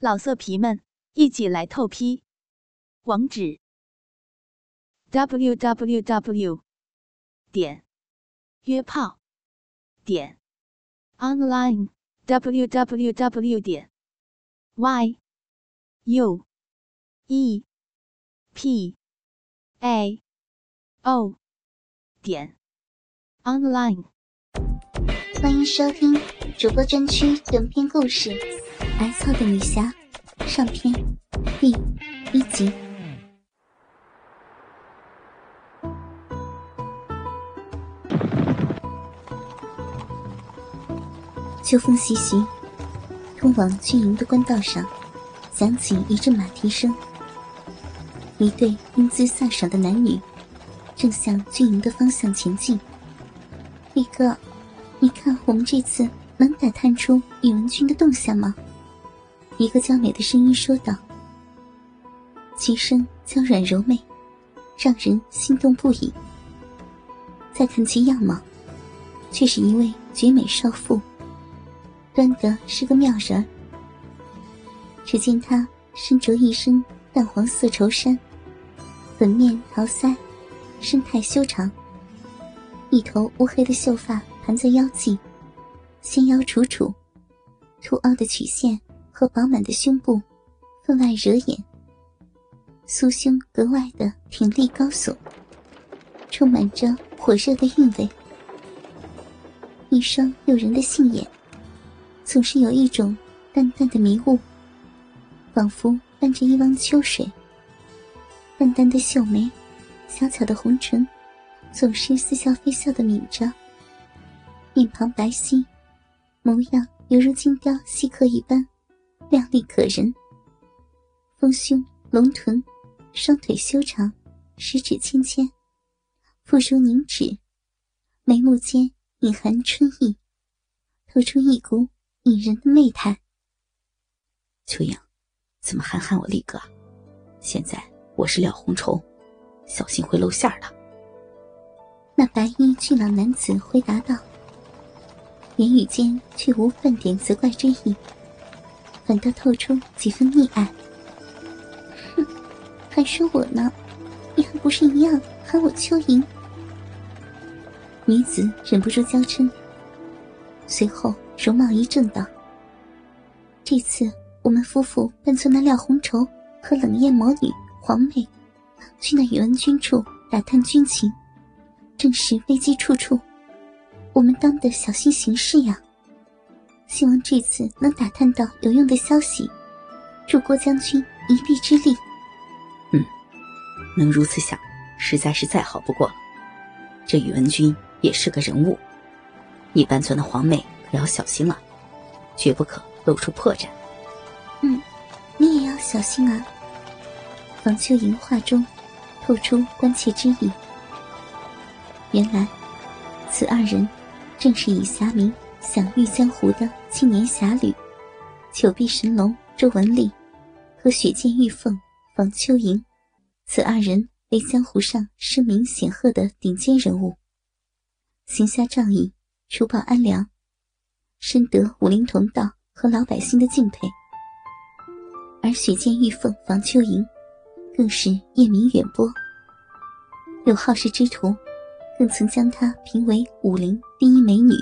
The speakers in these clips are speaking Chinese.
老色皮们，一起来透批！网址：w w w 点约炮点 online w w w 点 y u e p a o 点 online。欢迎收听主播专区短篇故事《白操的女侠》上篇第一集。秋风习习，通往军营的官道上响起一阵马蹄声。一对英姿飒爽的男女正向军营的方向前进。李哥，你看我们这次能打探出宇文军的动向吗？一个娇美的声音说道。其声娇软柔媚，让人心动不已。再看其样貌，却是一位绝美少妇。端的是个妙人。只见她身着一身淡黄色绸衫，粉面桃腮，身态修长。一头乌黑的秀发盘在腰际，纤腰楚楚，凸凹的曲线和饱满的胸部分外惹眼。酥胸格外的挺立高耸，充满着火热的韵味。一双诱人的杏眼，总是有一种淡淡的迷雾，仿佛伴着一汪秋水。淡淡的秀眉，小巧的红唇，总是似笑非笑的抿着。面庞白皙，模样犹如精雕细刻一般，靓丽可人。丰胸龙臀。双腿修长，十指纤纤，腹如凝脂，眉目间隐含春意，透出一股引人的媚态。秋英，怎么还喊我力哥？现在我是廖红绸，小心会露馅的。那白衣俊朗男子回答道，言语间却无半点责怪之意，反倒透出几分溺爱。哼还说我呢，你还不是一样喊我秋莹？女子忍不住娇嗔，随后容貌一正道：“这次我们夫妇扮作那廖红绸和冷艳魔女黄妹，去那宇文军处打探军情，正是危机处处，我们当得小心行事呀。希望这次能打探到有用的消息，助郭将军一臂之力。”嗯能如此想，实在是再好不过了。这宇文君也是个人物，你扮作那皇妹可要小心了，绝不可露出破绽。嗯，你也要小心啊。房秋莹话中透出关切之意。原来，此二人正是以侠名享誉江湖的青年侠侣九臂神龙周文丽和雪见玉凤房秋莹。此二人为江湖上声名显赫的顶尖人物，行侠仗义、除暴安良，深得武林同道和老百姓的敬佩。而雪见玉凤房秋莹，更是艳名远播。有好事之徒，更曾将她评为武林第一美女。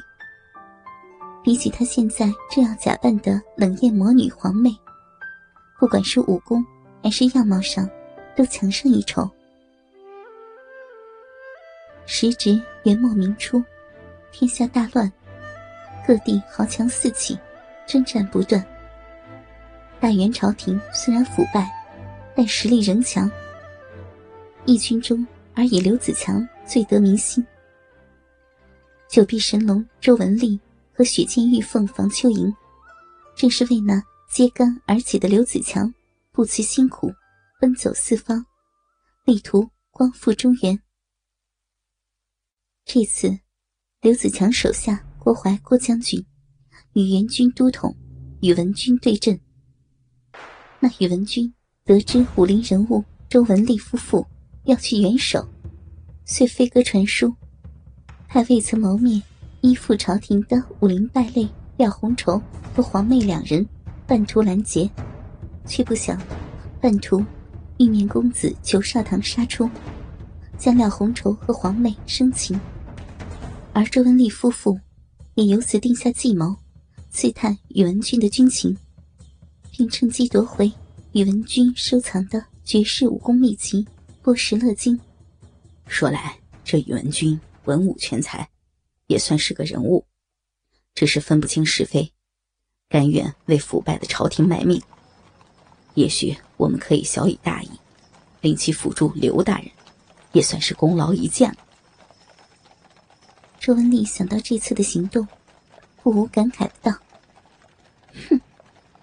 比起她现在这样假扮的冷艳魔女皇妹，不管是武功还是样貌上。都强上一筹。时值元末明初，天下大乱，各地豪强四起，征战不断。大元朝廷虽然腐败，但实力仍强。义军中，而以刘子强最得民心。九臂神龙周文丽和雪见玉凤房秋莹，正是为那揭竿而起的刘子强不辞辛苦。奔走四方，力图光复中原。这次，刘子强手下郭淮郭将军与援军都统宇文军对阵。那宇文军得知武林人物周文丽夫妇要去援手，遂飞鸽传书，派未曾谋面、依附朝廷的武林败类廖红绸和黄妹两人，半途拦截，却不想半途玉面公子裘少棠杀出，将廖红绸和黄妹生擒，而周文丽夫妇也由此定下计谋，刺探宇文君的军情，并趁机夺回宇文君收藏的绝世武功秘籍《波什乐经》。说来，这宇文君文武全才，也算是个人物，只是分不清是非，甘愿为腐败的朝廷卖命。也许我们可以小以大义，令其辅助刘大人，也算是功劳一件了。周文丽想到这次的行动，不无感慨的道：“哼，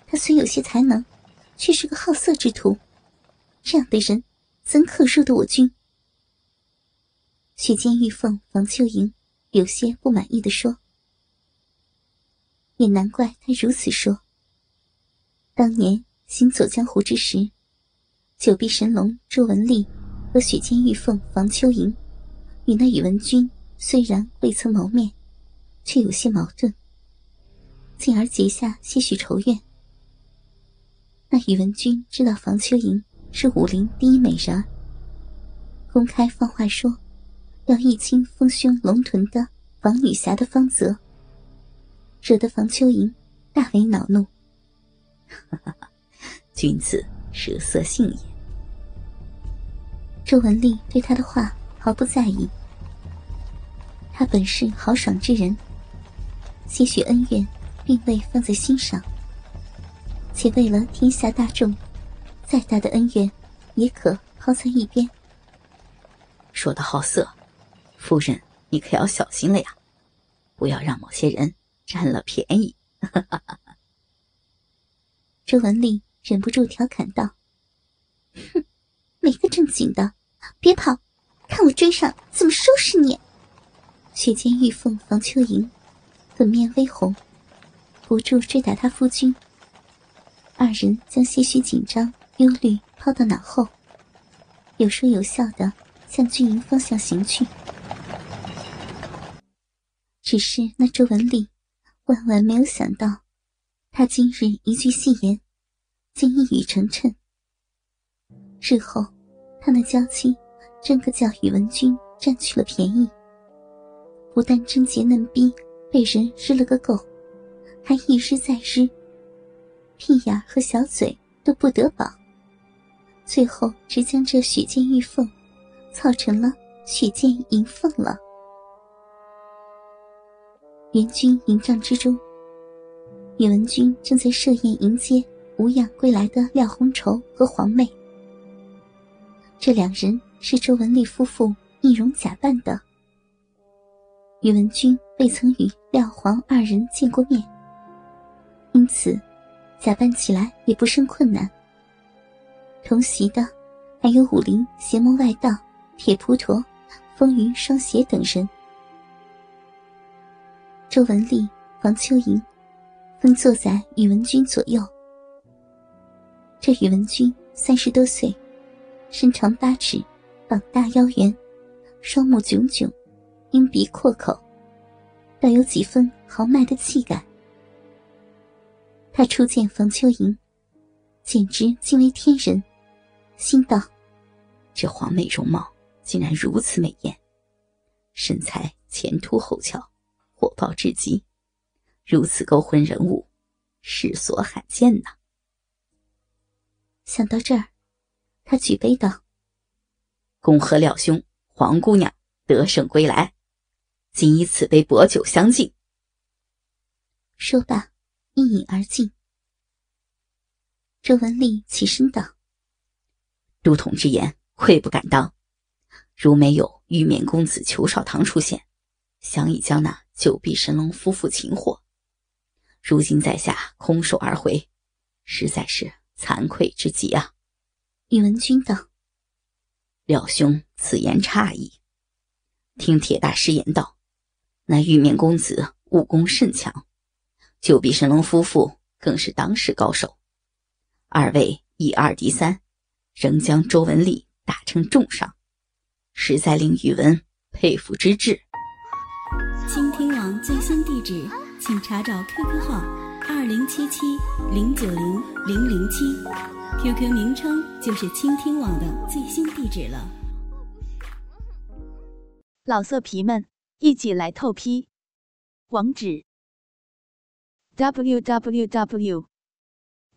他虽有些才能，却是个好色之徒，这样的人怎可入得我军？”雪见玉凤、王秋莹有些不满意的说：“也难怪他如此说。当年……”行走江湖之时，九臂神龙周文丽和雪间玉凤房秋莹与那宇文君虽然未曾谋面，却有些矛盾，进而结下些许仇怨。那宇文君知道房秋莹是武林第一美人，公开放话说要一清丰胸龙臀的王女侠的芳泽，惹得房秋莹大为恼怒。哈哈哈。君子舍色性也。周文丽对他的话毫不在意。他本是豪爽之人，些许恩怨并未放在心上，且为了天下大众，再大的恩怨也可抛在一边。说的好色，夫人你可要小心了呀，不要让某些人占了便宜。周文丽。忍不住调侃道：“哼，没个正经的，别跑，看我追上怎么收拾你！”雪间玉凤、房秋莹粉面微红，不住追打他夫君。二人将些许紧张、忧虑抛到脑后，有说有笑的向军营方向行去。只是那周文丽万万没有想到，他今日一句戏言。竟一语成谶。日后，他那娇妻真可叫宇文君占去了便宜。不但贞洁嫩逼被人日了个够，还一日再日，屁眼和小嘴都不得饱。最后，只将这雪见玉凤，操成了雪见银凤了。援军营帐之中，宇文君正在设宴迎接。无恙归来的廖红绸和黄妹，这两人是周文丽夫妇易容假扮的。宇文君未曾与廖黄二人见过面，因此假扮起来也不甚困难。同席的还有武林邪魔外道铁扑陀、风云双邪等人。周文丽、房秋莹分坐在宇文君左右。这宇文君三十多岁，身长八尺，膀大腰圆，双目炯炯，鹰鼻阔口，倒有几分豪迈的气概。他初见房秋莹，简直惊为天人，心道：这黄妹容貌竟然如此美艳，身材前凸后翘，火爆至极，如此勾魂人物，世所罕见呐。想到这儿，他举杯道：“恭贺廖兄、黄姑娘得胜归来，今以此杯薄酒相敬。”说罢，一饮而尽。周文丽起身道：“都统之言，愧不敢当。如没有玉面公子裘少棠出现，想已将那九臂神龙夫妇擒获。如今在下空手而回，实在是……”惭愧之极啊！宇文君道：“廖兄此言差矣。听铁大师言道，那玉面公子武功甚强，九臂神龙夫妇更是当世高手。二位以二敌三，仍将周文丽打成重伤，实在令宇文佩服之至。”最新地址，请查找 QQ 号。二零七七零九零零零七，QQ 名称就是倾听网的最新地址了。老色皮们，一起来透批！网址：w w w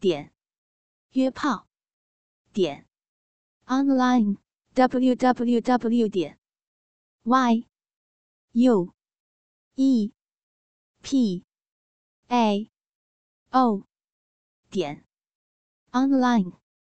点约炮点 online w w w 点 y u e p a o 点 online。